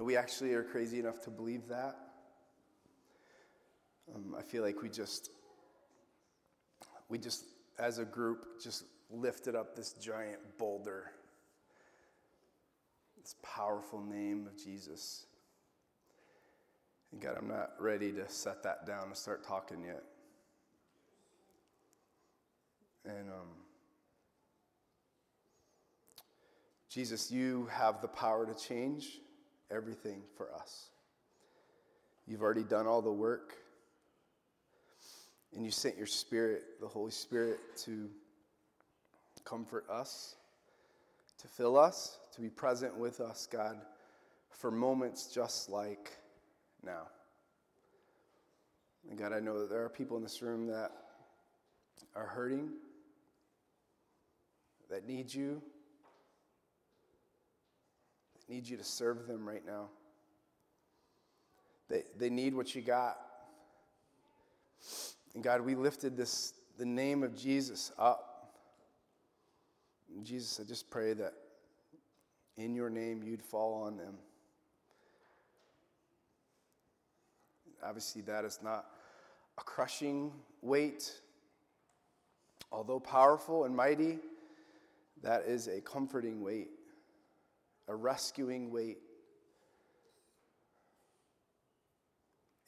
and we actually are crazy enough to believe that, um, I feel like we just, we just, as a group, just lifted up this giant boulder, this powerful name of Jesus. And God, I'm not ready to set that down and start talking yet. And um, Jesus, you have the power to change everything for us. You've already done all the work. And you sent your Spirit, the Holy Spirit, to comfort us, to fill us, to be present with us, God, for moments just like now. And God, I know that there are people in this room that are hurting, that need you, need you to serve them right now. They, they need what you got. And God, we lifted this, the name of Jesus up. And Jesus, I just pray that in your name you'd fall on them. Obviously, that is not a crushing weight. Although powerful and mighty, that is a comforting weight, a rescuing weight,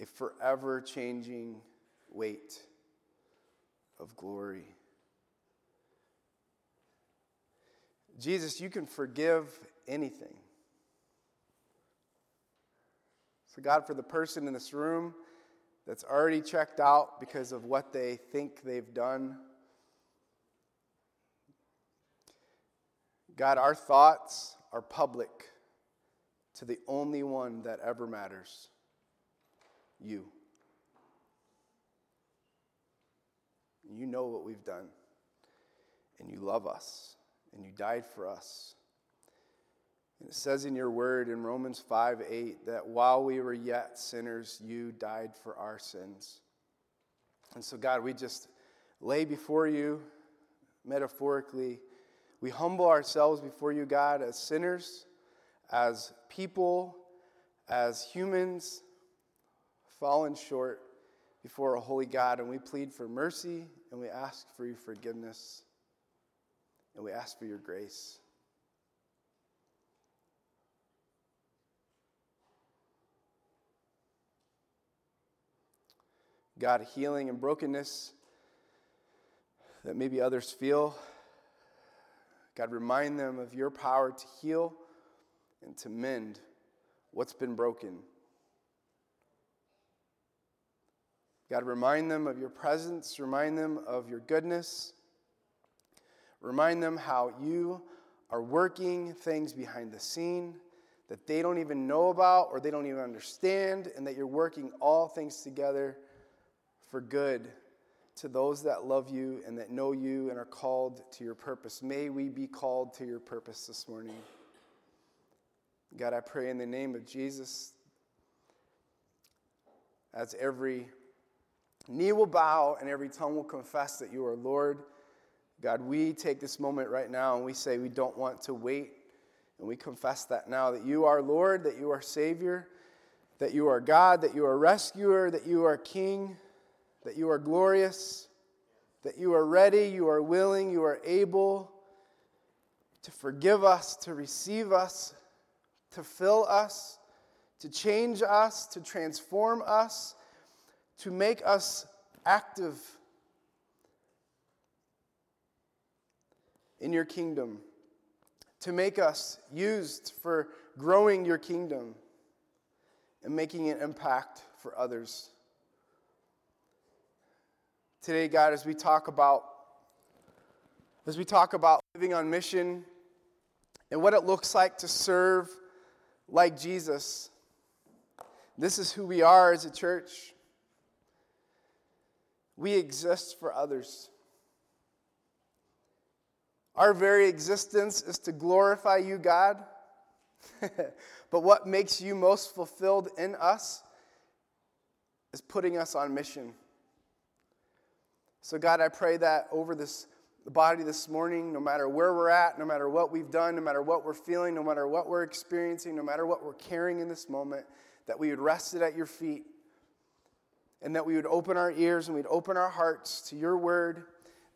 a forever changing weight of glory. Jesus, you can forgive anything. So, God, for the person in this room that's already checked out because of what they think they've done, God, our thoughts are public to the only one that ever matters you. You know what we've done, and you love us, and you died for us. And it says in your word in Romans 5 8 that while we were yet sinners, you died for our sins. And so, God, we just lay before you, metaphorically, we humble ourselves before you, God, as sinners, as people, as humans, fallen short before a holy God, and we plead for mercy and we ask for your forgiveness and we ask for your grace. God, healing and brokenness that maybe others feel. God, remind them of your power to heal and to mend what's been broken. God, remind them of your presence, remind them of your goodness, remind them how you are working things behind the scene that they don't even know about or they don't even understand, and that you're working all things together for good to those that love you and that know you and are called to your purpose. May we be called to your purpose this morning. God, I pray in the name of Jesus, as every knee will bow and every tongue will confess that you are Lord. God, we take this moment right now and we say we don't want to wait. And we confess that now that you are Lord, that you are Savior, that you are God, that you are rescuer, that you are King, that you are glorious, that you are ready, you are willing, you are able to forgive us, to receive us, to fill us, to change us, to transform us to make us active in your kingdom, to make us used for growing your kingdom and making an impact for others. Today, God, as we talk about as we talk about living on mission and what it looks like to serve like Jesus, this is who we are as a church. We exist for others. Our very existence is to glorify you, God. but what makes you most fulfilled in us is putting us on mission. So, God, I pray that over this body this morning, no matter where we're at, no matter what we've done, no matter what we're feeling, no matter what we're experiencing, no matter what we're carrying in this moment, that we would rest it at your feet and that we would open our ears and we'd open our hearts to your word,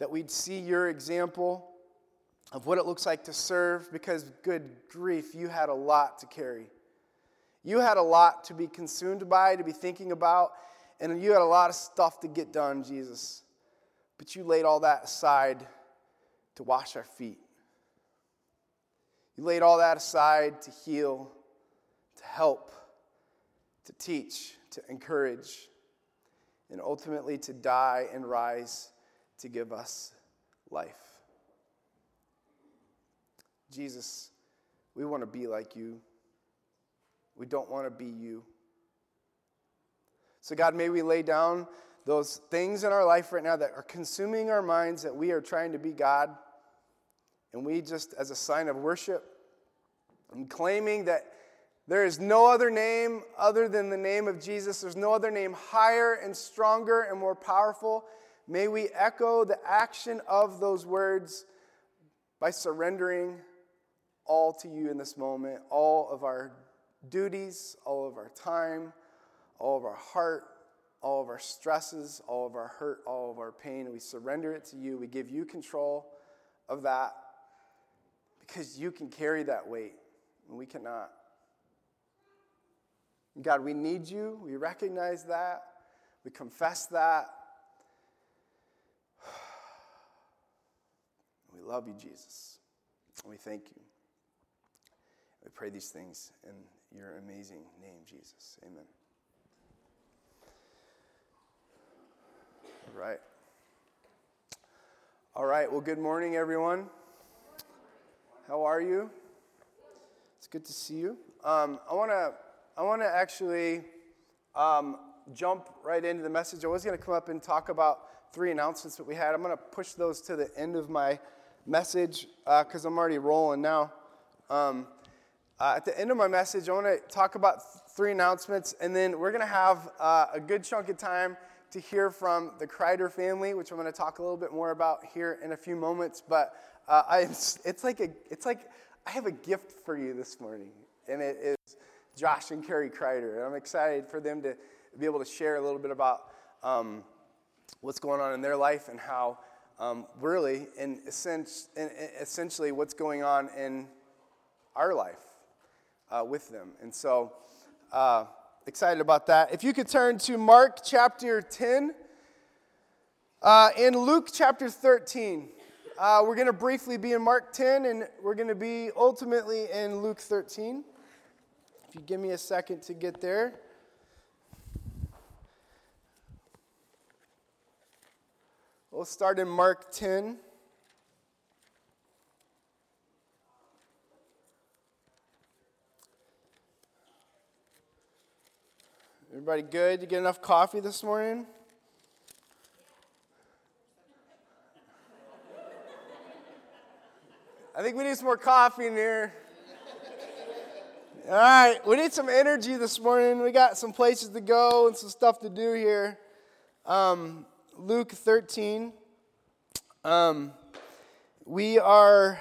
that we'd see your example of what it looks like to serve, because good grief, you had a lot to carry. You had a lot to be consumed by, to be thinking about, and you had a lot of stuff to get done, Jesus. But you laid all that aside to wash our feet. You laid all that aside to heal, to help, to teach, to encourage, and ultimately to die and rise to give us life. Jesus, we want to be like you. We don't want to be you. So, God, may we lay down those things in our life right now that are consuming our minds that we are trying to be God. And we just, as a sign of worship and claiming that there is no other name other than the name of Jesus, there's no other name higher and stronger and more powerful. May we echo the action of those words by surrendering all to you in this moment, all of our duties, all of our time, all of our heart, all of our stresses, all of our hurt, all of our pain. We surrender it to you. We give you control of that because you can carry that weight and we cannot. God, we need you. We recognize that. We confess that. We love you, Jesus. And we thank you. We pray these things in your amazing name, Jesus. Amen. Right. All right. Well, good morning, everyone. How are you? It's good to see you. Um, I want to I want to actually um, jump right into the message. I was going to come up and talk about three announcements that we had. I'm going to push those to the end of my message because uh, I'm already rolling now. Um, uh, at the end of my message, I want to talk about th- three announcements, and then we're going to have uh, a good chunk of time to hear from the Kreider family, which I'm going to talk a little bit more about here in a few moments. But uh, I, it's like a, it's like I have a gift for you this morning, and it is Josh and Carrie Kreider. And I'm excited for them to be able to share a little bit about um, what's going on in their life and how um, really, in, sense, essentially, what's going on in our life uh, with them. And so, uh, excited about that. If you could turn to Mark chapter 10 uh, in Luke chapter 13. Uh, we're going to briefly be in Mark 10 and we're going to be ultimately in Luke 13. If you give me a second to get there. We'll start in Mark 10. Everybody good? You get enough coffee this morning? I think we need some more coffee in here. All right, we need some energy this morning. We got some places to go and some stuff to do here. Um, Luke 13. Um, we are,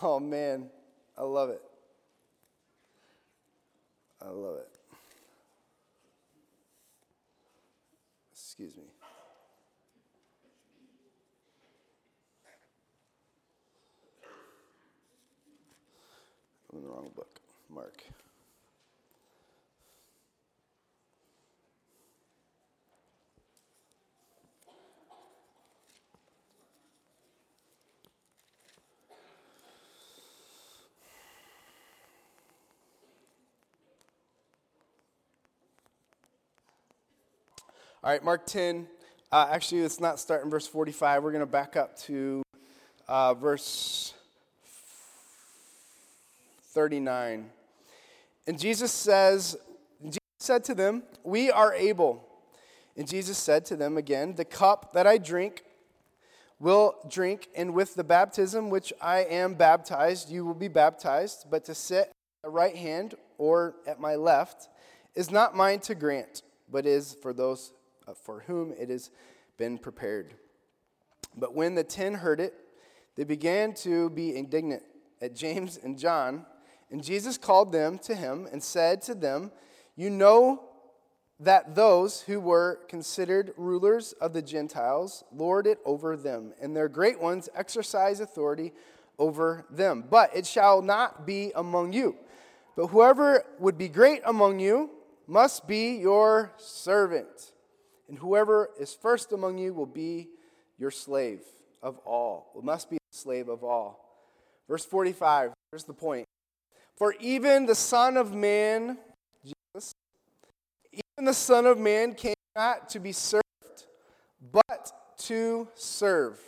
oh man, I love it. I love it. Excuse me. I'm in the wrong book. Mark. All right, Mark 10. Uh, actually, let's not start in verse 45. We're going to back up to uh, verse 39. And Jesus says, Jesus said to them, We are able. And Jesus said to them again, The cup that I drink will drink, and with the baptism which I am baptized, you will be baptized. But to sit at the right hand or at my left is not mine to grant, but is for those Uh, for whom it has been prepared. But when the ten heard it, they began to be indignant at James and John. And Jesus called them to him and said to them, You know that those who were considered rulers of the Gentiles lord it over them, and their great ones exercise authority over them. But it shall not be among you. But whoever would be great among you must be your servant, and whoever is first among you will be your slave of all. Will must be a slave of all. Verse 45, here's the point. For even the Son of Man, Jesus, even the Son of Man came not to be served, but to serve,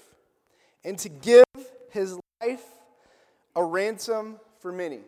and to give his life a ransom for many.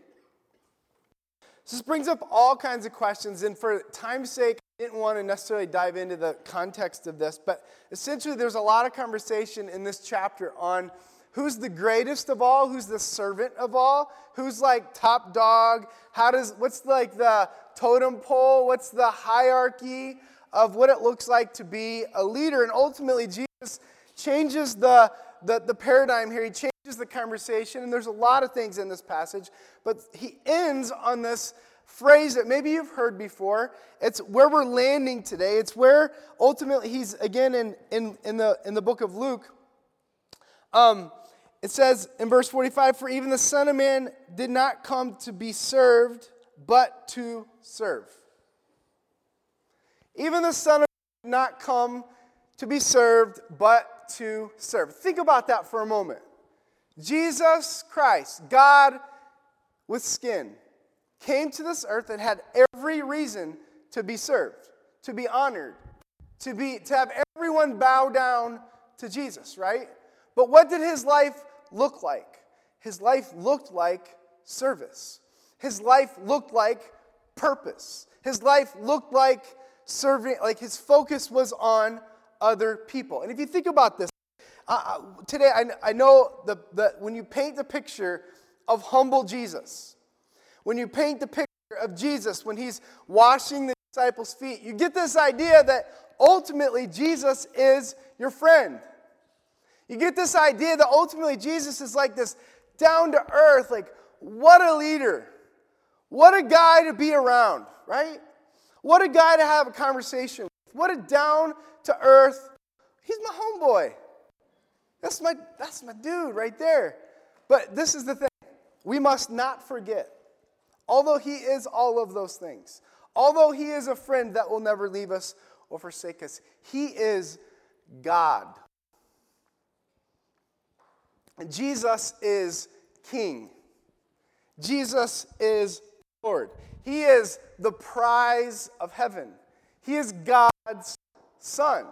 This brings up all kinds of questions, and for time's sake, I didn't want to necessarily dive into the context of this, but essentially, there's a lot of conversation in this chapter on who's the greatest of all, who's the servant of all, who's like top dog, how does, what's like the totem pole, what's the hierarchy of what it looks like to be a leader. And ultimately, Jesus changes the, the, the paradigm here. He changes the conversation, and there's a lot of things in this passage, but he ends on this phrase that maybe you've heard before. It's where we're landing today. It's where ultimately he's again in, in, in, the, in the book of Luke. Um, it says in verse 45 For even the Son of Man did not come to be served, but to serve. Even the Son of Man did not come to be served, but to serve. Think about that for a moment. Jesus Christ, God with skin, came to this earth and had every reason to be served, to be honored, to, be, to have everyone bow down to Jesus, right? But what did his life look like? His life looked like service. His life looked like purpose. His life looked like serving, like his focus was on other people. And if you think about this, uh, today I, I know the, the, when you paint the picture of humble Jesus, when you paint the picture of Jesus when he's washing the disciples' feet, you get this idea that ultimately Jesus is your friend. You get this idea that ultimately Jesus is like this down to earth, like, what a leader. What a guy to be around, right? What a guy to have a conversation with. What a down to earth. He's my homeboy. That's my, that's my dude right there. But this is the thing we must not forget, although he is all of those things, although he is a friend that will never leave us or forsake us, he is God. Jesus is King. Jesus is Lord. He is the prize of heaven. He is God's Son.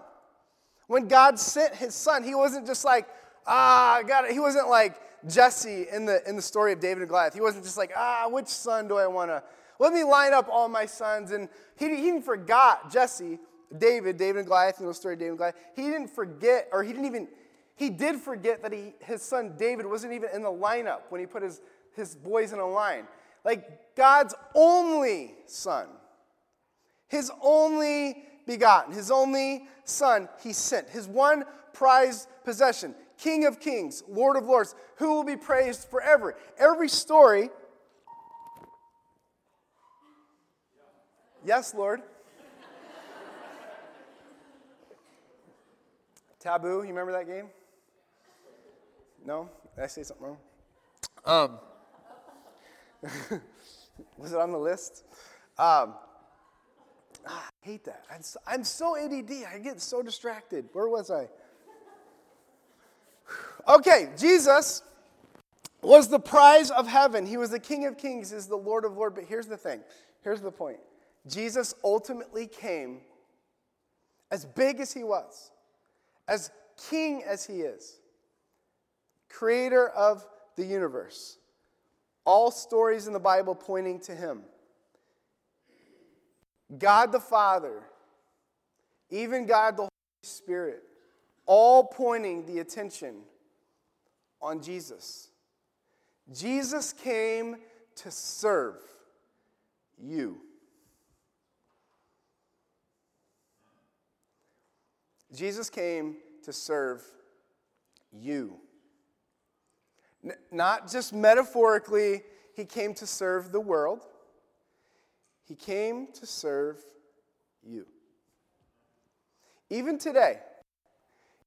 When God sent his son, he wasn't just like, ah, it. He wasn't like Jesse in the, in the story of David and Goliath. He wasn't just like, ah, which son do I want to, let me line up all my sons. And he, he even forgot Jesse, David, David and Goliath, in the story of David and Goliath. He didn't forget, or he didn't even, he did forget that he, his son David wasn't even in the lineup when he put his, his boys in a line. Like God's only son, his only begotten, his only son, he sent. His one prized possession, King of kings, Lord of lords, who will be praised forever. Every story. Yes, Lord. Taboo, you remember that game? No? Did I say something wrong? Um, was it on the list? Um, ah, I hate that. I'm so, I'm so ADD. I get so distracted. Where was I? Okay, Jesus was the prize of heaven. He was the King of kings, is the Lord of lords. But here's the thing. Here's the point. Jesus ultimately came as big as he was, as king as he is creator of the universe. All stories in the Bible pointing to him. God the Father, even God the Holy Spirit, all pointing the attention on Jesus. Jesus came to serve you. Jesus came to serve you. N- not just metaphorically, he came to serve the world, he came to serve you. Even today,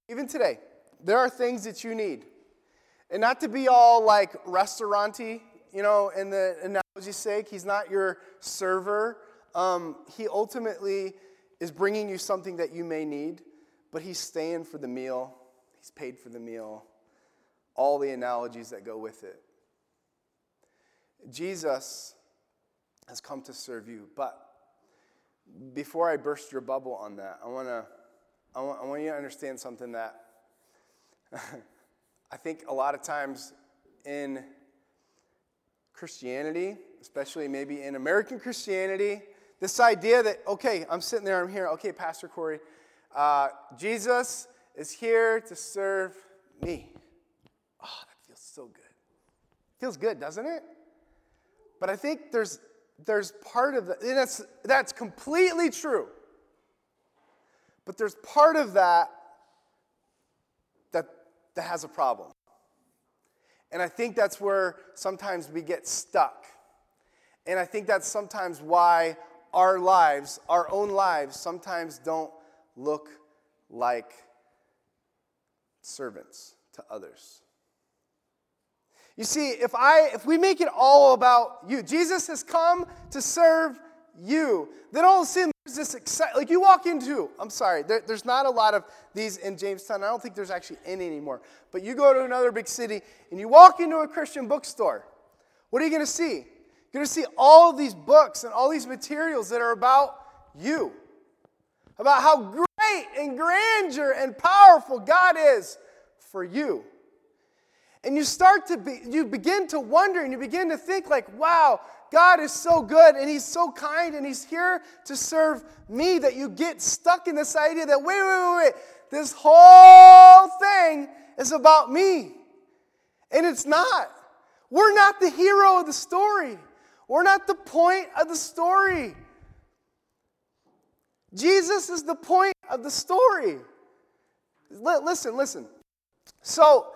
even today, there are things that you need. And not to be all like restauranty, you know, in the analogy's sake, he's not your server. Um, he ultimately is bringing you something that you may need, but he's staying for the meal, he's paid for the meal, all the analogies that go with it. Jesus has come to serve you, but before I burst your bubble on that, I want to I want, I want you to understand something that I think a lot of times in Christianity, especially maybe in American Christianity, this idea that, okay, I'm sitting there, I'm here, okay, Pastor Corey, uh, Jesus is here to serve me. Oh, that feels so good. Feels good, doesn't it? But I think there's there's part of that, that's, that's completely true. But there's part of that that, that has a problem. And I think that's where sometimes we get stuck. And I think that's sometimes why our lives, our own lives, sometimes don't look like servants to others. You see, if I if we make it all about you, Jesus has come to serve you. Then all of a sudden there's this excitement. Like you walk into, I'm sorry, there, there's not a lot of these in Jamestown. I don't think there's actually any anymore. But you go to another big city and you walk into a Christian bookstore. What are you going to see? You're going to see all these books and all these materials that are about you, about how great and grandeur and powerful God is for you. And you start to be, you begin to wonder and you begin to think, like, wow, God is so good and He's so kind and He's here to serve me that you get stuck in this idea that, wait, wait, wait, wait, this whole thing is about me. And it's not. We're not the hero of the story, we're not the point of the story. Jesus is the point of the story. Listen, listen. So,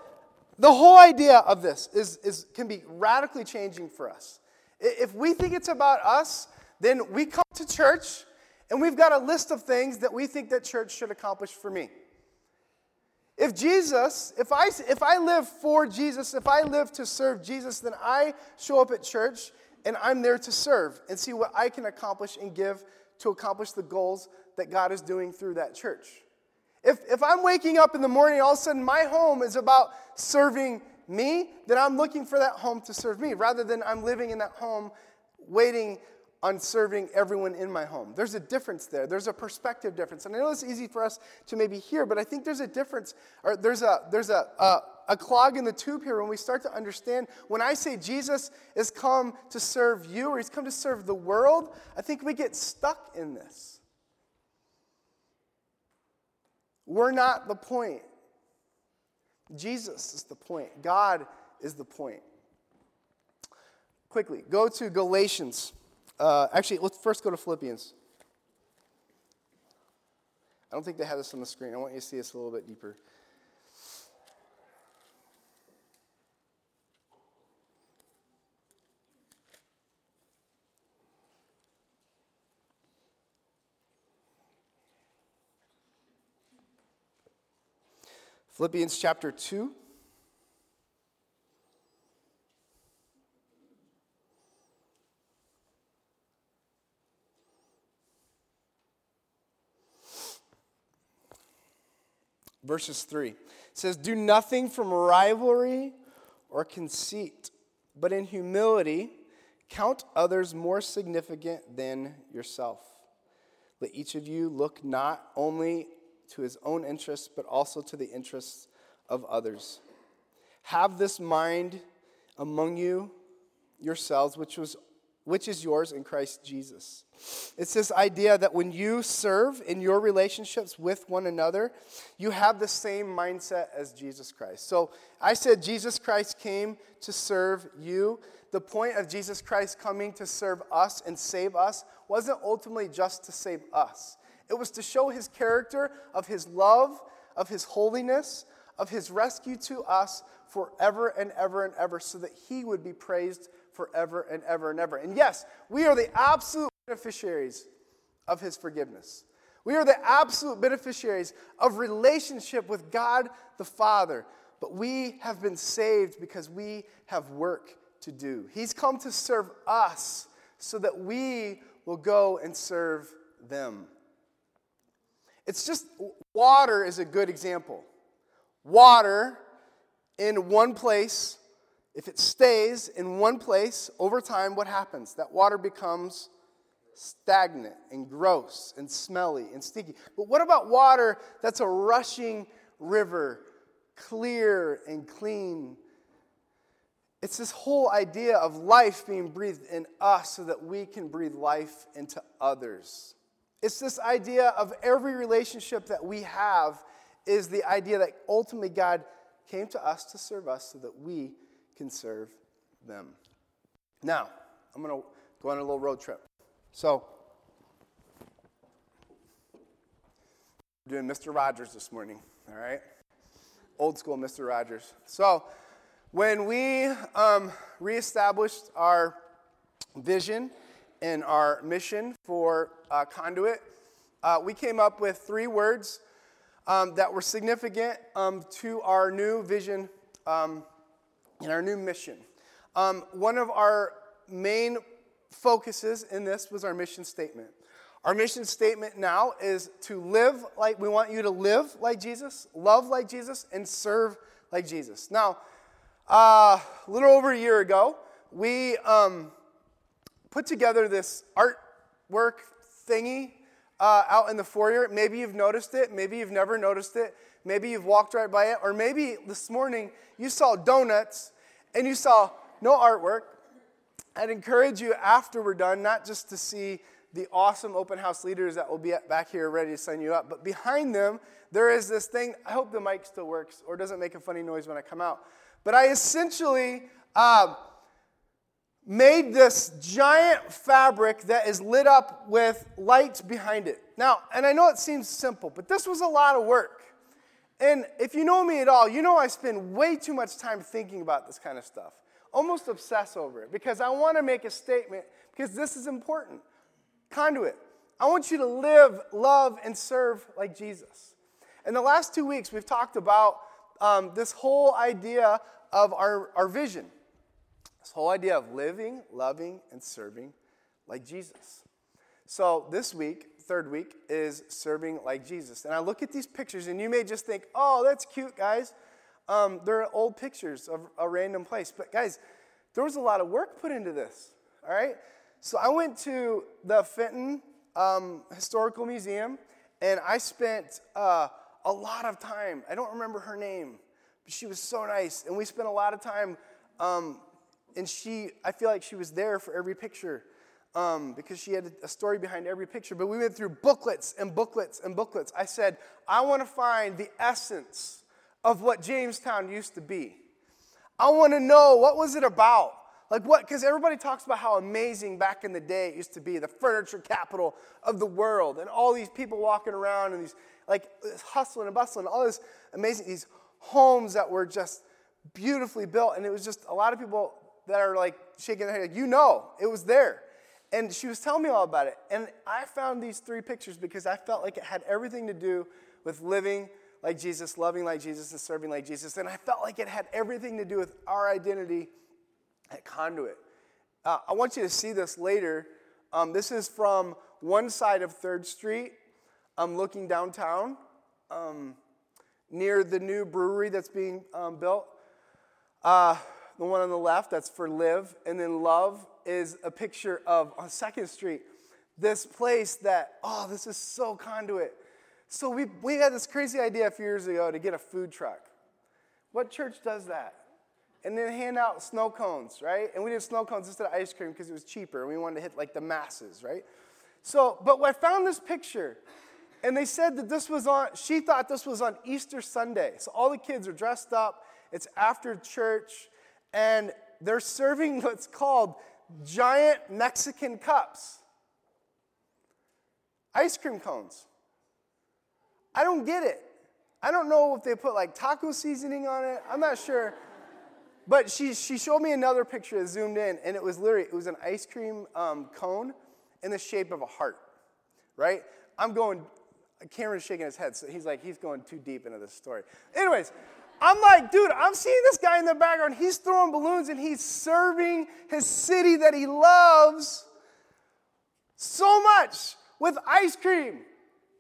the whole idea of this is, is, can be radically changing for us. If we think it's about us, then we come to church and we've got a list of things that we think that church should accomplish for me. If Jesus, if I, if I live for Jesus, if I live to serve Jesus, then I show up at church and I'm there to serve and see what I can accomplish and give to accomplish the goals that God is doing through that church. If, if I'm waking up in the morning, all of a sudden my home is about serving me, then I'm looking for that home to serve me rather than I'm living in that home waiting on serving everyone in my home. There's a difference there. There's a perspective difference. And I know it's easy for us to maybe hear, but I think there's a difference, or there's a, there's a, a, a clog in the tube here when we start to understand when I say Jesus has come to serve you or he's come to serve the world, I think we get stuck in this. We're not the point. Jesus is the point. God is the point. Quickly, go to Galatians. Uh, actually, let's first go to Philippians. I don't think they have this on the screen. I want you to see this a little bit deeper. Philippians chapter 2. Verses 3 it says, Do nothing from rivalry or conceit, but in humility count others more significant than yourself. Let each of you look not only to his own interests, but also to the interests of others. Have this mind among you yourselves, which was which is yours in Christ Jesus. It's this idea that when you serve in your relationships with one another, you have the same mindset as Jesus Christ. So I said Jesus Christ came to serve you. The point of Jesus Christ coming to serve us and save us wasn't ultimately just to save us, it was to show his character of his love, of his holiness, of his rescue to us forever and ever and ever, so that he would be praised forever and ever and ever. And yes, we are the absolute beneficiaries of his forgiveness. We are the absolute beneficiaries of relationship with God the Father. But we have been saved because we have work to do. He's come to serve us so that we will go and serve them. It's just water is a good example. Water in one place, if it stays in one place over time, what happens? That water becomes stagnant and gross and smelly and sticky. But what about water that's a rushing river, clear and clean? It's this whole idea of life being breathed in us so that we can breathe life into others. It's this idea of every relationship that we have is the idea that ultimately God came to us to serve us so that we can serve them. Now, I'm going to go on a little road trip. So, we're doing Mr. Rogers this morning, all right? Old school Mr. Rogers. So, when we um, reestablished our vision and our mission for uh, Conduit, uh, we came up with three words um, that were significant um, to our new vision um, and our new mission. Um, one of our main focuses in this was our mission statement. Our mission statement now is to live like we want you to live like Jesus, love like Jesus, and serve like Jesus. Now, uh, a little over a year ago, we um, put together this artwork thingy uh, out in the foyer. Maybe you've noticed it. Maybe you've never noticed it. Maybe you've walked right by it. Or maybe this morning you saw donuts and you saw no artwork. I'd encourage you after we're done, not just to see the awesome open house leaders that will be back here ready to sign you up, but behind them, there is this thing. I hope the mic still works or doesn't make a funny noise when I come out. But I essentially. Uh, made this giant fabric that is lit up with lights behind it. Now, and I know it seems simple, but this was a lot of work. And if you know me at all, you know I spend way too much time thinking about this kind of stuff, almost obsess over it, because I want to make a statement, because this is important. Conduit. I want you to live, love, and serve like Jesus. In the last two weeks, we've talked about um, this whole idea of our, our vision. This whole idea of living, loving, and serving like Jesus. So this week, third week, is serving like Jesus. And I look at these pictures, and you may just think, oh, that's cute, guys. Um, they're old pictures of a random place. But guys, there was a lot of work put into this, all right? So I went to the Fenton um, Historical Museum, and I spent uh, a lot of time. I don't remember her name, but she was so nice. And we spent a lot of time um, and she, I feel like she was there for every picture um, because she had a story behind every picture. But we went through booklets and booklets and booklets. I said, I want to find the essence of what Jamestown used to be. I want to know what was it about? Like what? Because everybody talks about how amazing back in the day it used to be, the furniture capital of the world, and all these people walking around and these like hustling and bustling, all this amazing, these homes that were just beautifully built. And it was just a lot of people that are like shaking their head, like, you know, it was there. And she was telling me all about it. And I found these three pictures because I felt like it had everything to do with living like Jesus, loving like Jesus, and serving like Jesus. And I felt like it had everything to do with our identity at Conduit. Uh, I want you to see this later. Um, this is from one side of 3rd Street. I'm looking downtown um, near the new brewery that's being um, built. Uh, the one on the left, that's for live. And then love is a picture of on Second Street, this place that, oh, this is so conduit. So we, we had this crazy idea a few years ago to get a food truck. What church does that? And then hand out snow cones, right? And we did snow cones instead of ice cream because it was cheaper and we wanted to hit like the masses, right? So, but I found this picture and they said that this was on, she thought this was on Easter Sunday. So all the kids are dressed up. It's after church and they're serving what's called giant Mexican cups. Ice cream cones. I don't get it. I don't know if they put like taco seasoning on it. I'm not sure. But she, she showed me another picture that zoomed in, and it was literally, it was an ice cream um, cone in the shape of a heart, right? I'm going, Cameron's shaking his head, so he's like, he's going too deep into this story. Anyways, I'm like, dude, I'm seeing this guy in the background. He's throwing balloons and he's serving his city that he loves so much with ice cream.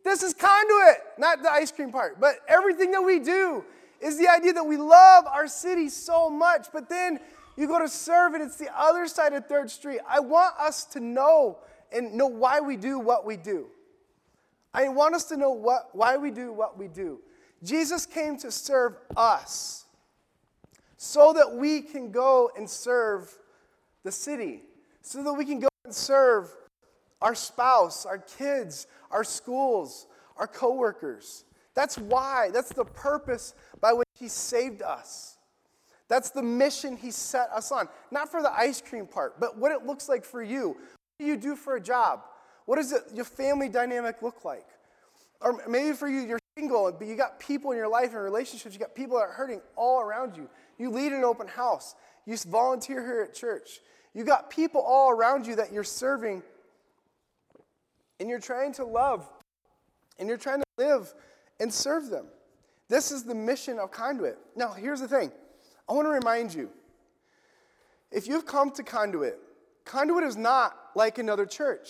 This is conduit, not the ice cream part, but everything that we do is the idea that we love our city so much, but then you go to serve and it's the other side of Third Street. I want us to know and know why we do what we do. I want us to know what, why we do what we do. Jesus came to serve us so that we can go and serve the city, so that we can go and serve our spouse, our kids, our schools, our coworkers. That's why, that's the purpose by which He saved us. That's the mission He set us on. Not for the ice cream part, but what it looks like for you. What do you do for a job? What does your family dynamic look like? Or maybe for you, you're single, but you got people in your life and relationships, you got people that are hurting all around you. You lead an open house, you volunteer here at church. You got people all around you that you're serving, and you're trying to love, and you're trying to live and serve them. This is the mission of Conduit. Now, here's the thing I want to remind you if you've come to Conduit, Conduit is not like another church.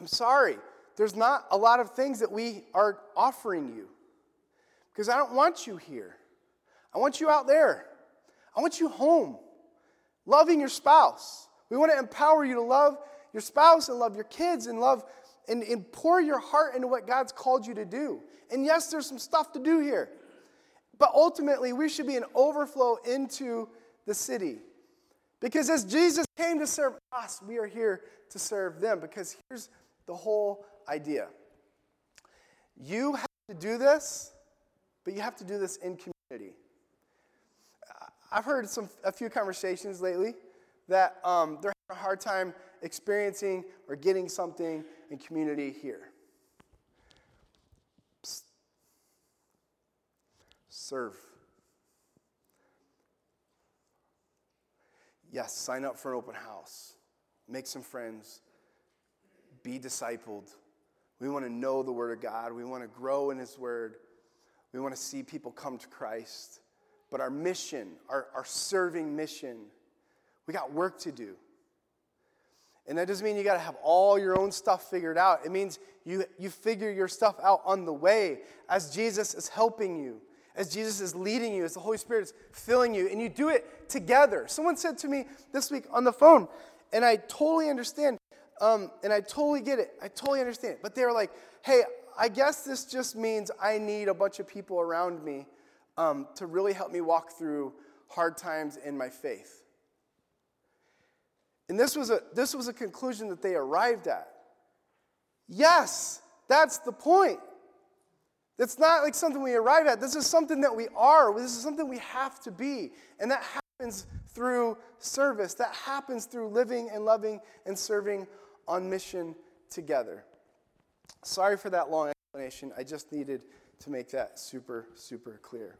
I'm sorry there's not a lot of things that we are offering you because I don't want you here. I want you out there. I want you home, loving your spouse. We want to empower you to love your spouse and love your kids and love and, and pour your heart into what God's called you to do. And yes, there's some stuff to do here. But ultimately, we should be an overflow into the city. Because as Jesus came to serve us, we are here to serve them. Because here's the whole idea. You have to do this, but you have to do this in community. I've heard some, a few conversations lately that um, they're having a hard time experiencing or getting something in community here. Psst. Serve. Yes, sign up for an open house. Make some friends. Be discipled. We want to know the Word of God. We want to grow in His Word. We want to see people come to Christ. But our mission, our, our serving mission, we got work to do. And that doesn't mean you got to have all your own stuff figured out. It means you, you figure your stuff out on the way as Jesus is helping you, as Jesus is leading you, as the Holy Spirit is filling you, and you do it together. Someone said to me this week on the phone, and I totally understand. Um, and I totally get it. I totally understand. But they were like, hey, I guess this just means I need a bunch of people around me um, to really help me walk through hard times in my faith. And this was, a, this was a conclusion that they arrived at. Yes, that's the point. It's not like something we arrive at. This is something that we are. This is something we have to be. And that happens through service. That happens through living and loving and serving on mission together. Sorry for that long explanation. I just needed to make that super, super clear.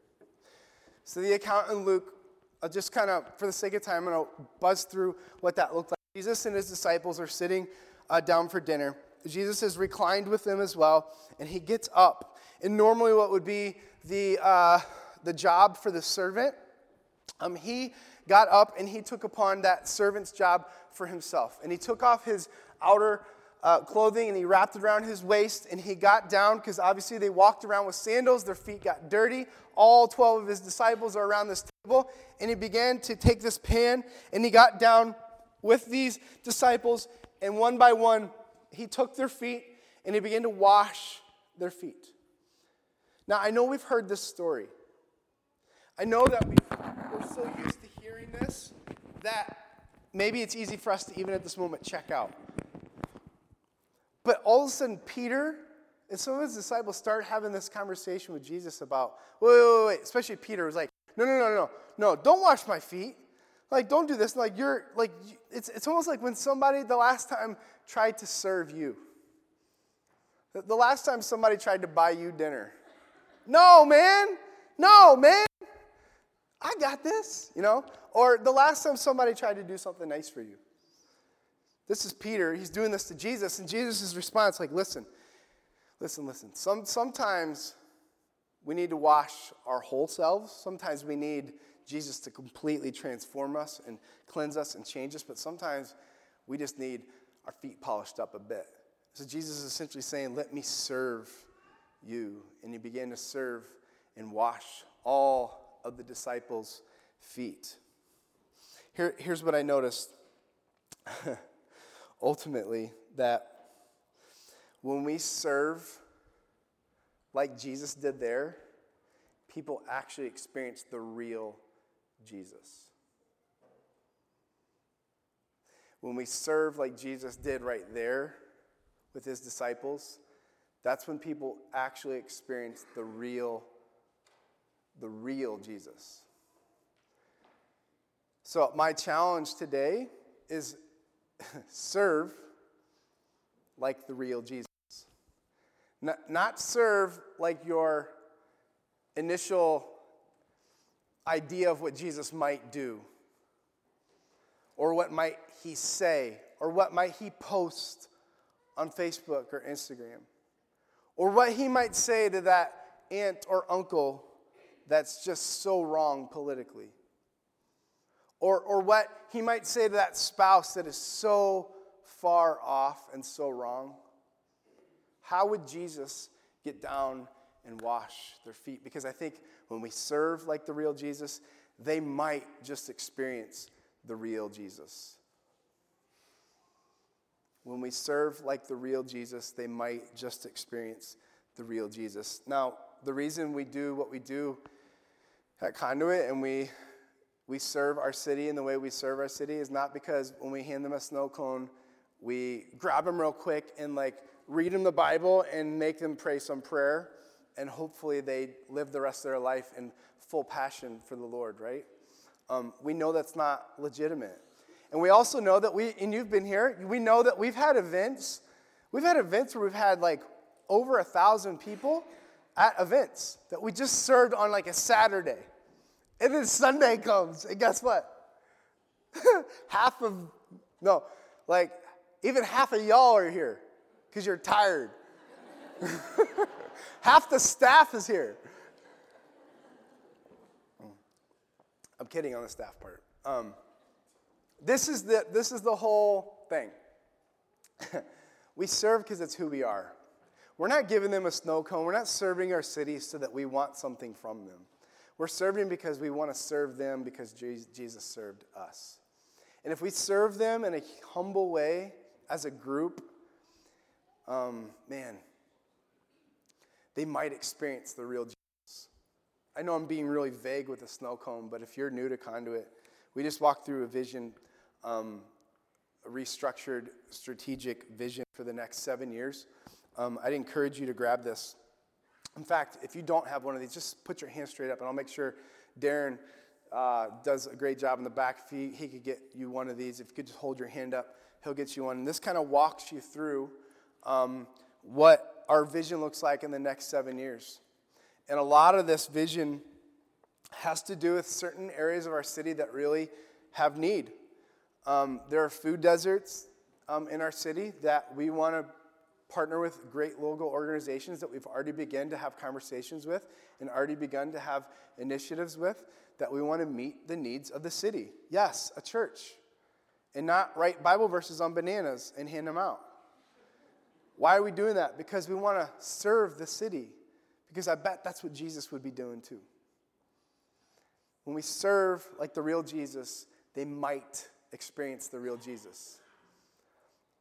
So, the account in Luke, I'll just kind of, for the sake of time, I'm going to buzz through what that looked like. Jesus and his disciples are sitting uh, down for dinner. Jesus is reclined with them as well, and he gets up. And normally, what would be the, uh, the job for the servant, um, he got up and he took upon that servant's job for himself. And he took off his outer uh, clothing and he wrapped it around his waist and he got down because obviously they walked around with sandals. Their feet got dirty. All 12 of his disciples are around this table and he began to take this pan and he got down with these disciples and one by one he took their feet and he began to wash their feet. Now, I know we've heard this story. I know that we are so used to hearing this that maybe it's easy for us to even at this moment check out. But all of a sudden, Peter and some of his disciples start having this conversation with Jesus about, wait, wait, wait, especially Peter was like, no, no, no, no, no, don't wash my feet. Like, don't do this. Like, you're, like, it's, it's almost like when somebody the last time tried to serve you. The last time somebody tried to buy you dinner. No, man. No, man. I got this, you know? Or the last time somebody tried to do something nice for you. This is Peter. He's doing this to Jesus, and Jesus' response, like, listen, listen, listen. Some, sometimes we need to wash our whole selves. Sometimes we need Jesus to completely transform us and cleanse us and change us, but sometimes we just need our feet polished up a bit. So Jesus is essentially saying, Let me serve you. And he began to serve and wash all of the disciples' feet. Here, here's what I noticed ultimately that when we serve like Jesus did there, people actually experience the real Jesus. When we serve like Jesus did right there with his disciples, that's when people actually experience the real the real Jesus. So my challenge today is serve like the real Jesus. Not, not serve like your initial idea of what Jesus might do, or what might he say, or what might he post on Facebook or Instagram, or what he might say to that aunt or uncle that's just so wrong politically, or, or what he might say to that spouse that is so far off and so wrong. How would Jesus get down and wash their feet? Because I think when we serve like the real Jesus, they might just experience the real Jesus. When we serve like the real Jesus, they might just experience the real Jesus. Now, the reason we do what we do at Conduit and we we serve our city and the way we serve our city is not because when we hand them a snow cone, we grab them real quick and like read them the Bible and make them pray some prayer, and hopefully they live the rest of their life in full passion for the Lord, right? Um, we know that's not legitimate. And we also know that we, and you've been here, we know that we've had events. We've had events where we've had like over a thousand people at events that we just served on like a Saturday. And then Sunday comes, and guess what? half of, no, like even half of y'all are here because you're tired. Half the staff is here. I'm kidding on the staff part. Um, this, is the, this is the whole thing. we serve because it's who we are. We're not giving them a snow cone. We're not serving our city so that we want something from them. We're serving because we want to serve them because Jesus served us. And if we serve them in a humble way as a group, um, man, they might experience the real Jesus. I know I'm being really vague with the snow cone, but if you're new to Conduit, we just walked through a vision, um, a restructured strategic vision for the next seven years. Um, I'd encourage you to grab this. In fact, if you don't have one of these, just put your hand straight up, and I'll make sure Darren uh, does a great job in the back. If he, he could get you one of these, if you could just hold your hand up, he'll get you one. And this kind of walks you through um, what our vision looks like in the next seven years. And a lot of this vision has to do with certain areas of our city that really have need. Um, there are food deserts um, in our city that we want to partner with great local organizations that we've already begun to have conversations with and already begun to have initiatives with that we want to meet the needs of the city. Yes, a church. And not write Bible verses on bananas and hand them out. Why are we doing that? Because we want to serve the city. Because I bet that's what Jesus would be doing too. When we serve like the real Jesus, they might experience the real Jesus.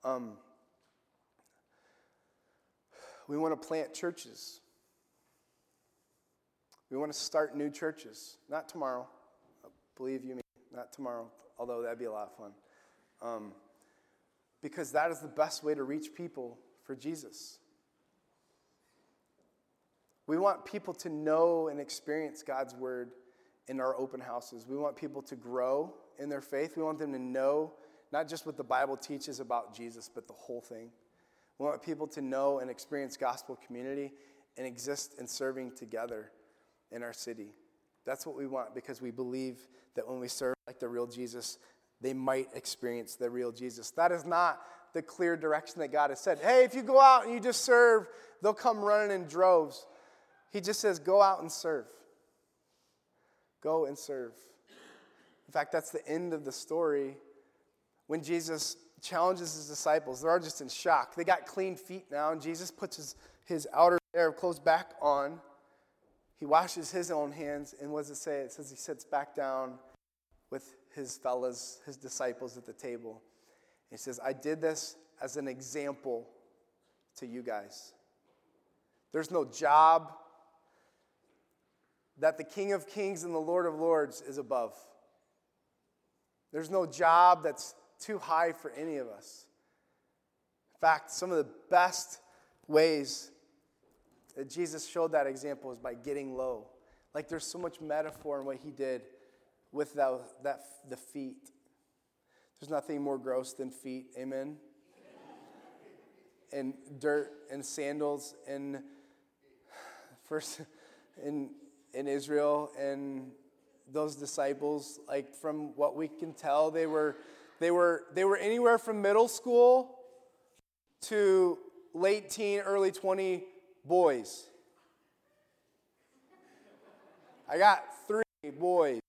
Um, we want to plant churches. We want to start new churches. Not tomorrow. Believe you me, not tomorrow, although that'd be a lot of fun. Um, because that is the best way to reach people for Jesus. We want people to know and experience God's word in our open houses. We want people to grow in their faith. We want them to know not just what the Bible teaches about Jesus, but the whole thing. We want people to know and experience gospel community and exist in serving together in our city. That's what we want because we believe that when we serve like the real Jesus, they might experience the real Jesus. That is not the clear direction that God has said. Hey, if you go out and you just serve, they'll come running in droves. He just says, go out and serve. Go and serve. In fact, that's the end of the story when Jesus challenges his disciples. They're all just in shock. They got clean feet now, and Jesus puts his, his outer layer of clothes back on. He washes his own hands, and what does it say? It says he sits back down with his fellows, his disciples at the table. He says, I did this as an example to you guys. There's no job that the King of Kings and the Lord of Lords is above. There's no job that's too high for any of us. In fact, some of the best ways that Jesus showed that example is by getting low. Like there's so much metaphor in what he did with that, that the feet. There's nothing more gross than feet. Amen. and dirt and sandals and first in in Israel and those disciples like from what we can tell they were they were they were anywhere from middle school to late teen early 20 boys I got 3 boys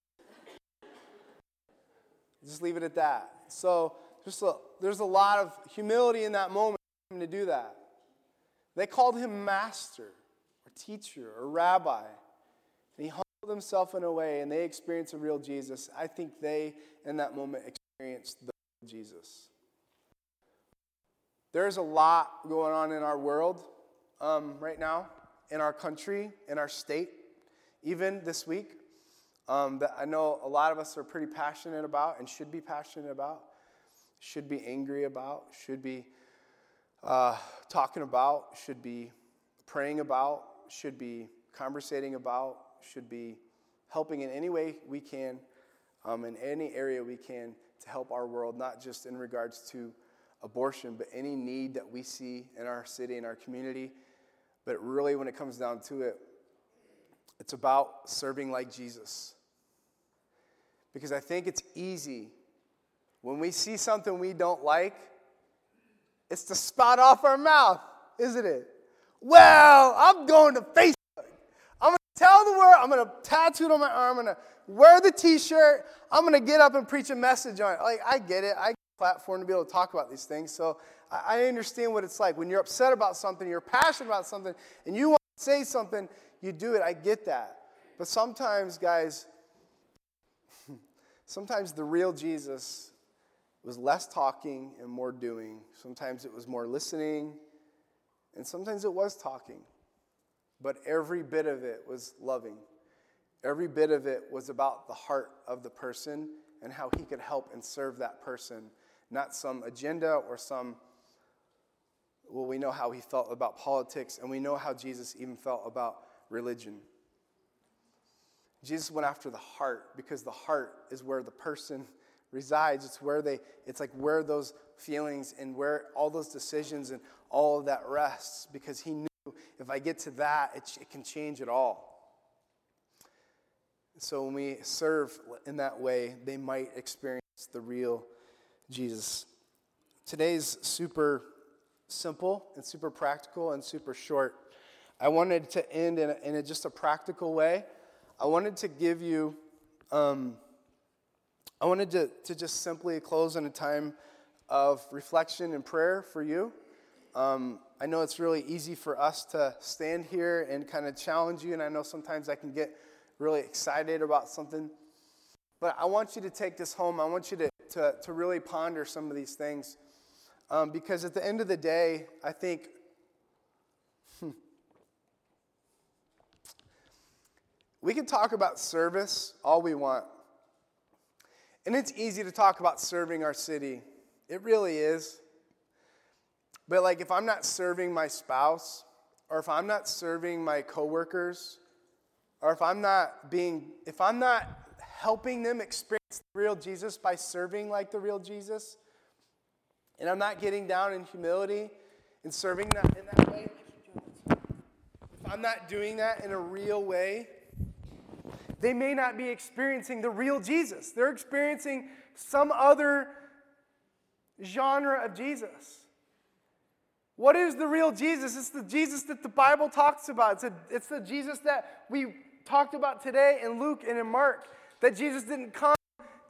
just leave it at that. So there's a, there's a lot of humility in that moment to do that. They called him master or teacher or rabbi. And he humbled himself in a way, and they experienced a real Jesus. I think they, in that moment, experienced the Jesus. There's a lot going on in our world um, right now, in our country, in our state, even this week um, that I know a lot of us are pretty passionate about and should be passionate about, should be angry about, should be uh, talking about, should be praying about, should be conversating about, should be helping in any way we can, um, in any area we can to help our world, not just in regards to abortion, but any need that we see in our city, in our community. But really, when it comes down to it, it's about serving like Jesus. Because I think it's easy when we see something we don't like, it's to spout off our mouth, isn't it? Well, I'm going to Facebook. I'm going to tell the world, I'm going to tattoo it on my arm, I'm going to wear the t shirt, I'm going to get up and preach a message on it. Like, I get it. I get a platform to be able to talk about these things. So I understand what it's like. When you're upset about something, you're passionate about something, and you want to say something, you do it. I get that. But sometimes, guys, sometimes the real Jesus was less talking and more doing. Sometimes it was more listening, and sometimes it was talking. But every bit of it was loving. Every bit of it was about the heart of the person and how he could help and serve that person, not some agenda or some. Well, we know how he felt about politics, and we know how Jesus even felt about religion. Jesus went after the heart because the heart is where the person resides. It's where they, it's like where those feelings and where all those decisions and all of that rests because he knew if I get to that, it, it can change it all. So when we serve in that way, they might experience the real Jesus. Today's super simple and super practical and super short. I wanted to end in, a, in a, just a practical way. I wanted to give you, um, I wanted to, to just simply close in a time of reflection and prayer for you. Um, I know it's really easy for us to stand here and kind of challenge you, and I know sometimes I can get really excited about something. But I want you to take this home. I want you to, to, to really ponder some of these things. Um, because at the end of the day, I think We can talk about service all we want. And it's easy to talk about serving our city. It really is. But like if I'm not serving my spouse, or if I'm not serving my coworkers, or if I'm not being if I'm not helping them experience the real Jesus by serving like the real Jesus, and I'm not getting down in humility and serving that in that way, if I'm not doing that in a real way, they may not be experiencing the real Jesus. They're experiencing some other genre of Jesus. What is the real Jesus? It's the Jesus that the Bible talks about. It's, a, it's the Jesus that we talked about today in Luke and in Mark. That Jesus didn't come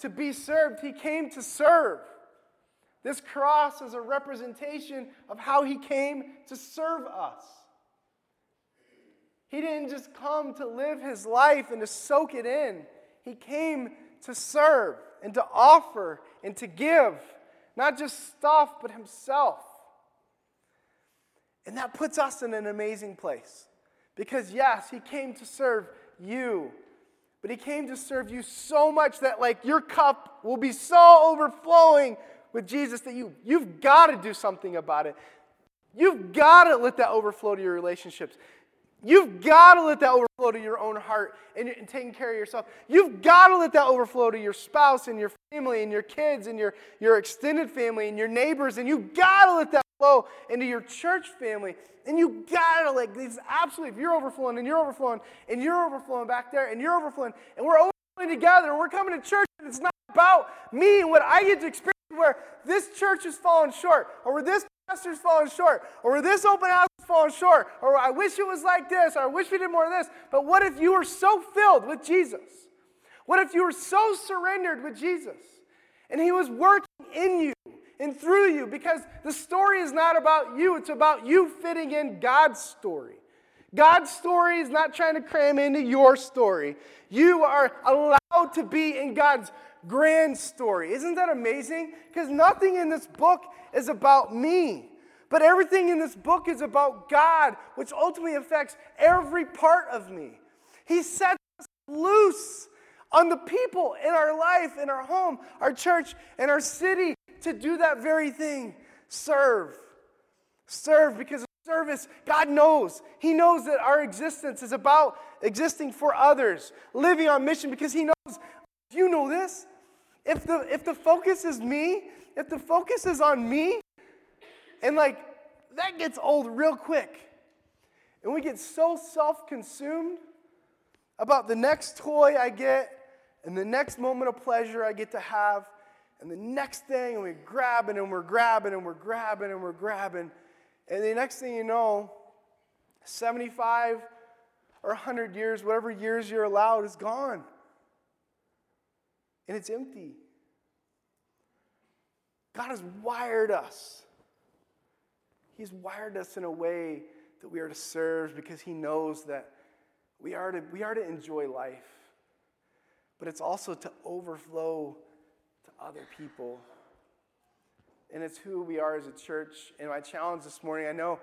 to be served, he came to serve. This cross is a representation of how he came to serve us. He didn't just come to live his life and to soak it in, he came to serve and to offer and to give, not just stuff, but himself. And that puts us in an amazing place. Because, yes, he came to serve you, but he came to serve you so much that, like, your cup will be so overflowing with Jesus that you, you've got to do something about it. You've got to let that overflow to your relationships. You've got to let that overflow to your own heart and, and, taking care of yourself. You've got to let that overflow to your spouse and your family and your kids and your, your extended family and your neighbors. And you've got to let that into your church family. And you got to, like, these absolutely, if you're overflowing and you're overflowing and you're overflowing back there and you're overflowing and we're overflowing together and we're coming to church and it's not about me and what I get to experience where this church is falling short or where this pastor's falling short, or where this open house is falling short, or I wish it was like this, or I wish we did more of this. But what if you were so filled with Jesus? What if you were so surrendered with Jesus? And he was working in you and through you because the story is not about you, it's about you fitting in God's story. God's story is not trying to cram into your story. You are allowed to be in God's grand story. Isn't that amazing? Because nothing in this book is about me. But everything in this book is about God, which ultimately affects every part of me. He sets us loose on the people in our life, in our home, our church, and our city to do that very thing serve. Serve because service, God knows. He knows that our existence is about existing for others, living on mission because He knows. You know this. If the, if the focus is me, if the focus is on me, and like that gets old real quick, and we get so self consumed about the next toy I get, and the next moment of pleasure I get to have, and the next thing, and we're grabbing and we're grabbing and we're grabbing and we're grabbing. And the next thing you know, 75 or 100 years, whatever years you're allowed, is gone and it's empty. God has wired us. He's wired us in a way that we are to serve because He knows that we are to, we are to enjoy life, but it's also to overflow other people. And it's who we are as a church. And my challenge this morning, I know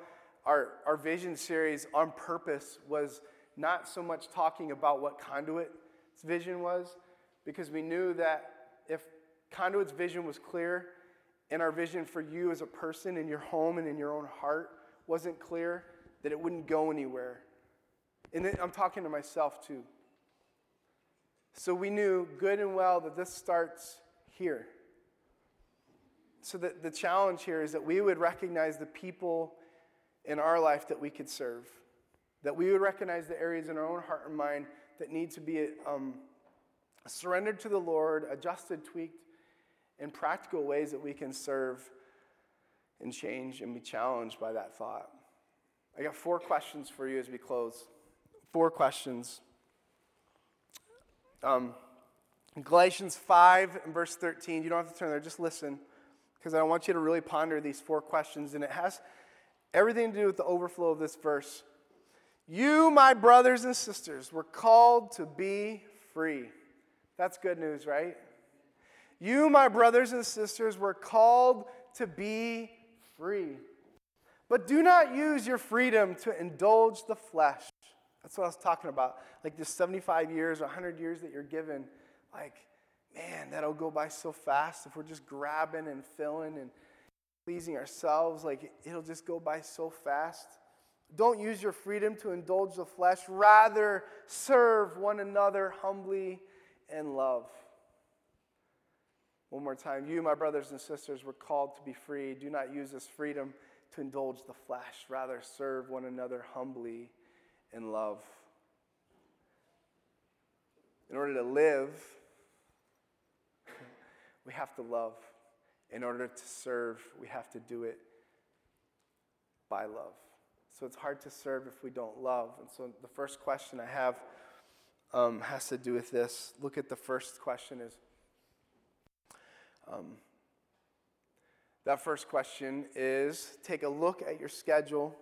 our, our vision series on purpose was not so much talking about what Conduit's vision was, because we knew that if Conduit's vision was clear and our vision for you as a person in your home and in your own heart wasn't clear, that it wouldn't go anywhere. And I'm talking to myself too. So we knew good and well that this starts here. So the, the challenge here is that we would recognize the people in our life that we could serve, that we would recognize the areas in our own heart and mind that need to be um, surrendered to the Lord, adjusted, tweaked in practical ways that we can serve and change and be challenged by that thought. I got four questions for you as we close. Four questions. Um, Galatians 5 and verse 13, you don't have to turn there, just listen, because I want you to really ponder these four questions, and it has everything to do with the overflow of this verse. You, my brothers and sisters, were called to be free. That's good news, right? You, my brothers and sisters, were called to be free. But do not use your freedom to indulge the flesh. That's what I was talking about. Like this 75 years or 100 years that you're given. Like, man, that'll go by so fast if we're just grabbing and filling and pleasing ourselves. Like, it'll just go by so fast. Don't use your freedom to indulge the flesh. Rather, serve one another humbly and love. One more time. You, my brothers and sisters, were called to be free. Do not use this freedom to indulge the flesh. Rather, serve one another humbly in love. In order to live, we have to love. In order to serve, we have to do it by love. So it's hard to serve if we don't love. And so the first question I have um, has to do with this. Look at the first question is um, that first question is take a look at your schedule.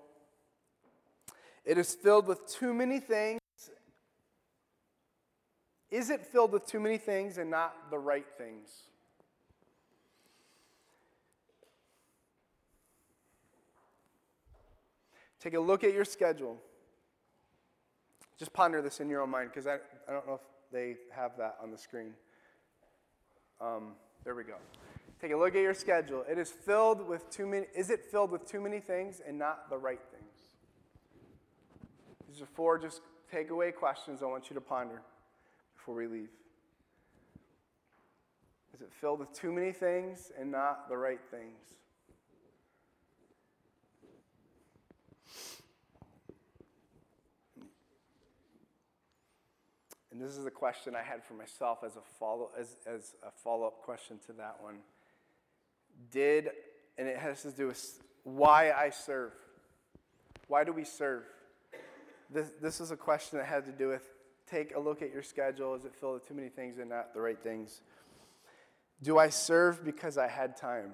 It is filled with too many things. Is it filled with too many things and not the right things? Take a look at your schedule. Just ponder this in your own mind because I, I don't know if they have that on the screen. Um, there we go. Take a look at your schedule. It is filled with too many, is it filled with too many things and not the right things? These are four just takeaway questions I want you to ponder before we leave. Is it filled with too many things and not the right things? And this is a question I had for myself as a follow as, as a follow-up question to that one. Did and it has to do with why I serve. Why do we serve? This, this is a question that had to do with take a look at your schedule. Is it filled with too many things and not the right things? Do I serve because I had time?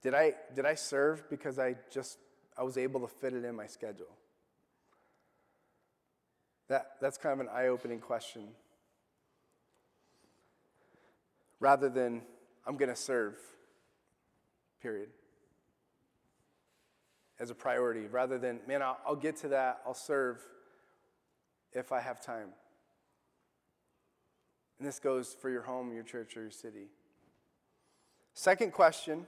Did I, did I serve because I just I was able to fit it in my schedule? That, that's kind of an eye opening question. Rather than, I'm going to serve, period. As a priority. Rather than, man, I'll, I'll get to that, I'll serve if I have time. And this goes for your home, your church, or your city. Second question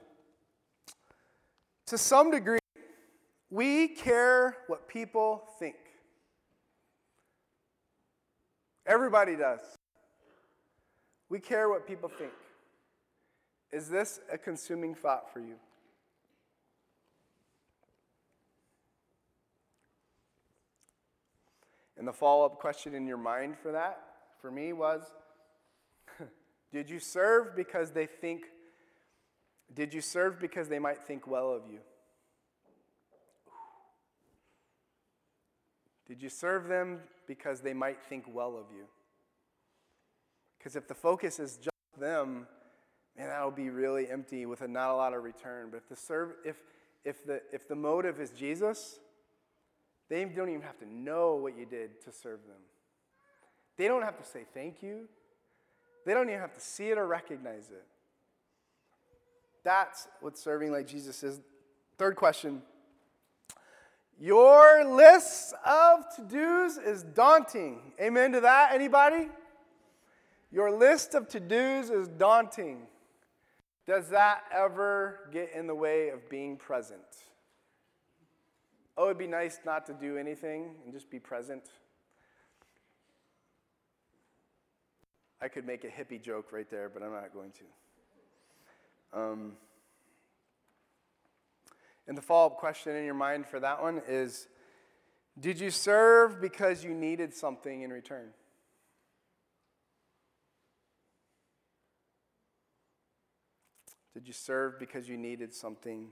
to some degree, we care what people think. Everybody does. We care what people think. Is this a consuming thought for you? And the follow up question in your mind for that, for me, was Did you serve because they think, did you serve because they might think well of you? Did you serve them because they might think well of you? Because if the focus is just them, man, that'll be really empty with a, not a lot of return. But if the serve, if if the if the motive is Jesus, they don't even have to know what you did to serve them. They don't have to say thank you. They don't even have to see it or recognize it. That's what serving like Jesus is. Third question your list of to dos is daunting. Amen to that? Anybody? Your list of to dos is daunting. Does that ever get in the way of being present? Oh, it'd be nice not to do anything and just be present. I could make a hippie joke right there, but I'm not going to. Um, and the follow up question in your mind for that one is Did you serve because you needed something in return? Did you serve because you needed something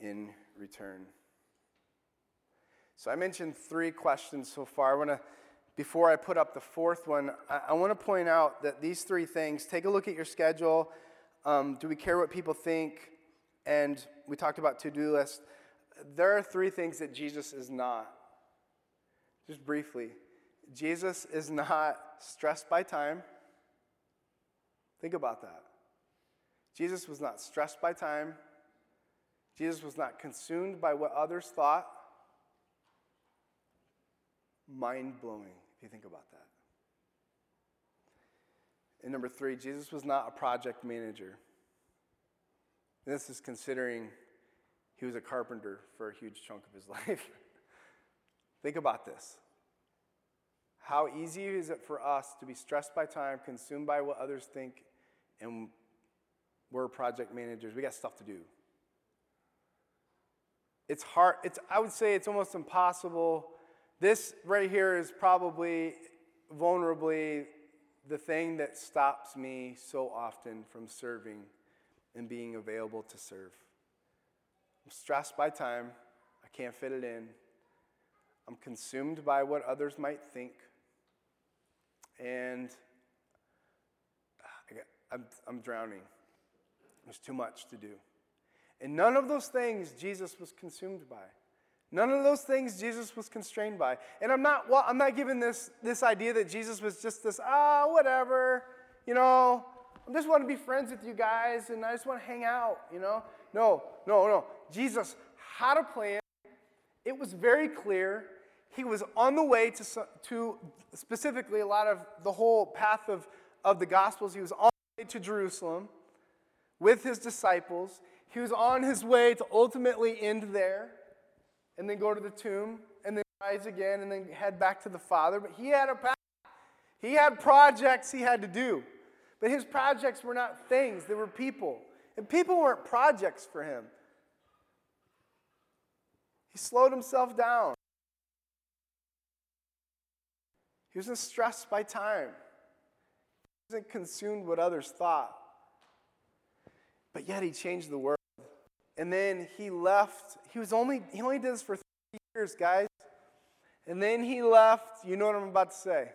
in return? So I mentioned three questions so far. I want to, before I put up the fourth one, I, I want to point out that these three things take a look at your schedule. Um, do we care what people think? And we talked about to do lists. There are three things that Jesus is not. Just briefly, Jesus is not stressed by time. Think about that. Jesus was not stressed by time. Jesus was not consumed by what others thought. Mind blowing, if you think about that. And number three, Jesus was not a project manager. This is considering he was a carpenter for a huge chunk of his life. Think about this. How easy is it for us to be stressed by time, consumed by what others think, and we're project managers? We got stuff to do. it's hard. It's, I would say it's almost impossible. This right here is probably vulnerably the thing that stops me so often from serving and being available to serve. I'm stressed by time, I can't fit it in. I'm consumed by what others might think. And I'm, I'm drowning. There's too much to do. And none of those things Jesus was consumed by. None of those things Jesus was constrained by. And I'm not, well, I'm not giving this, this idea that Jesus was just this, ah, whatever, you know, I just want to be friends with you guys and I just want to hang out, you know. No, no, no. Jesus had a plan. It was very clear. He was on the way to, to specifically a lot of the whole path of, of the Gospels. He was on the way to Jerusalem with his disciples. He was on his way to ultimately end there and then go to the tomb and then rise again and then head back to the Father. But he had a path. He had projects he had to do. But his projects were not things, they were people. And people weren't projects for him. He slowed himself down. He wasn't stressed by time. He wasn't consumed what others thought. But yet he changed the world. And then he left. He was only he only did this for three years, guys. And then he left. You know what I'm about to say.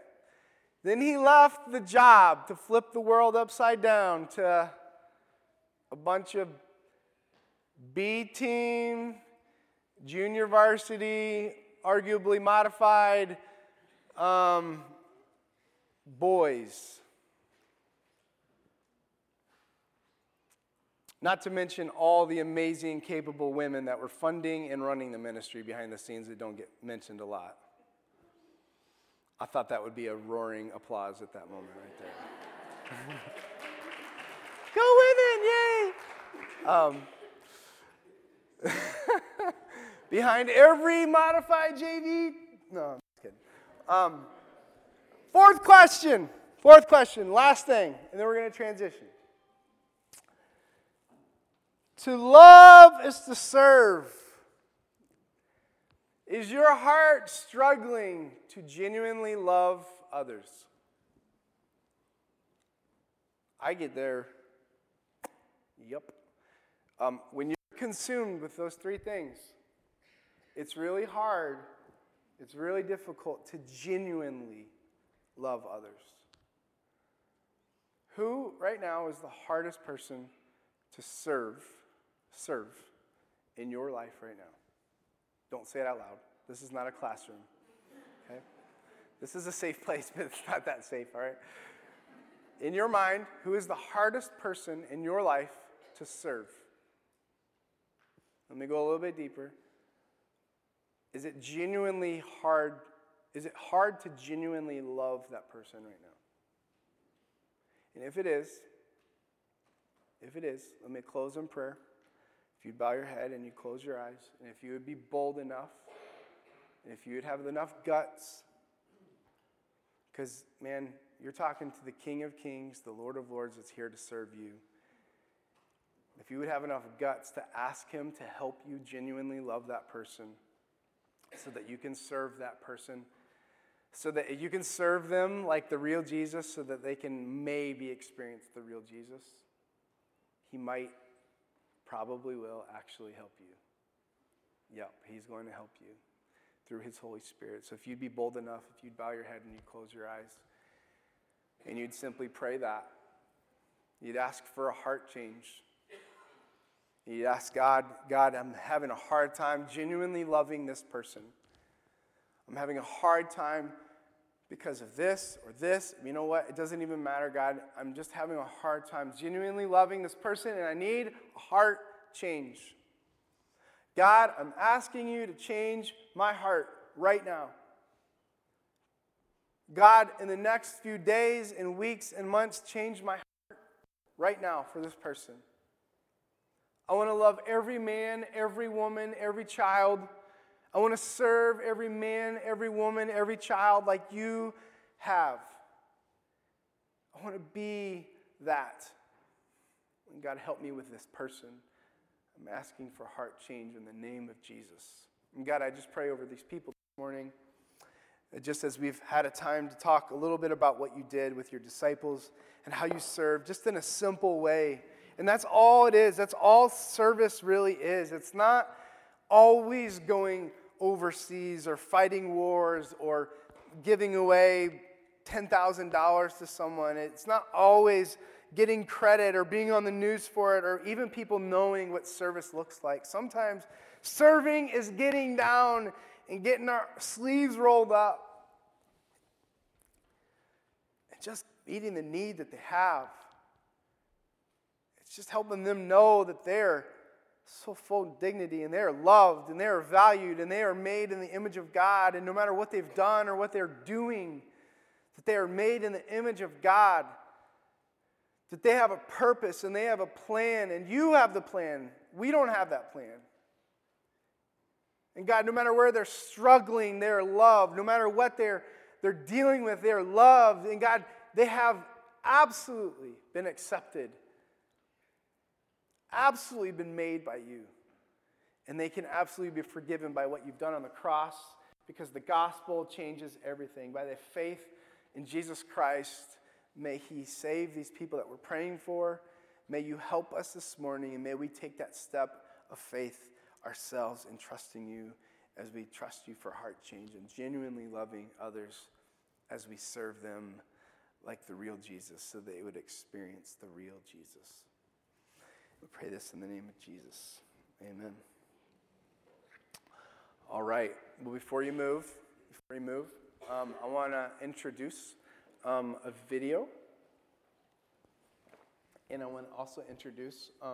Then he left the job to flip the world upside down to a bunch of B team, junior varsity, arguably modified um, boys. Not to mention all the amazing, capable women that were funding and running the ministry behind the scenes that don't get mentioned a lot. I thought that would be a roaring applause at that moment right there. Go women, yay! Um, behind every modified JV, no, I'm kidding. Um, fourth question, fourth question, last thing, and then we're going to transition. To love is to serve. Is your heart struggling to genuinely love others? I get there. Yep. Um, when you're consumed with those three things, it's really hard, it's really difficult to genuinely love others. Who, right now, is the hardest person to serve? serve in your life right now? Don't say it out loud. This is not a classroom. Okay? This is a safe place, but it's not that safe, all right? In your mind, who is the hardest person in your life to serve? Let me go a little bit deeper. Is it genuinely hard? Is it hard to genuinely love that person right now? And if it is, if it is, let me close in prayer. If you'd bow your head and you close your eyes, and if you would be bold enough, and if you would have enough guts, because, man, you're talking to the King of Kings, the Lord of Lords that's here to serve you. If you would have enough guts to ask Him to help you genuinely love that person so that you can serve that person, so that you can serve them like the real Jesus, so that they can maybe experience the real Jesus, He might probably will actually help you. Yep, He's going to help you through His Holy Spirit. So if you'd be bold enough, if you'd bow your head and you'd close your eyes, and you'd simply pray that, you'd ask for a heart change. You'd ask God, God, I'm having a hard time genuinely loving this person. I'm having a hard time because of this or this. You know what? It doesn't even matter, God. I'm just having a hard time genuinely loving this person, and I need a heart change. God, I'm asking you to change my heart right now. God, in the next few days and weeks and months, change my heart right now for this person. I want to love every man, every woman, every child I want to serve every man, every woman, every child like you have. I want to be that. And God, help me with this person. I'm asking for heart change in the name of Jesus. And God, I just pray over these people this morning. Just as we've had a time to talk a little bit about what you did with your disciples and how you served, just in a simple way. And that's all it is. That's all service really is. It's not always going overseas or fighting wars or giving away $10,000 to someone. It's not always getting credit or being on the news for it or even people knowing what service looks like. Sometimes serving is getting down and getting our sleeves rolled up and just meeting the need that they have. It's just helping them know that they're so full of dignity and they are loved and they are valued and they are made in the image of God. And no matter what they've done or what they're doing, that they are made in the image of God. That they have a purpose and they have a plan, and you have the plan. We don't have that plan. And God, no matter where they're struggling, they're loved. No matter what they're, they're dealing with, they're loved. And God, they have absolutely been accepted, absolutely been made by you. And they can absolutely be forgiven by what you've done on the cross because the gospel changes everything. By the faith in Jesus Christ, may He save these people that we're praying for. May you help us this morning, and may we take that step of faith ourselves in trusting you as we trust you for heart change and genuinely loving others as we serve them like the real Jesus so they would experience the real Jesus. We pray this in the name of Jesus. Amen. All right. Well, before you move, before you move, um, I want to introduce um, a video, and I want to also introduce. Um,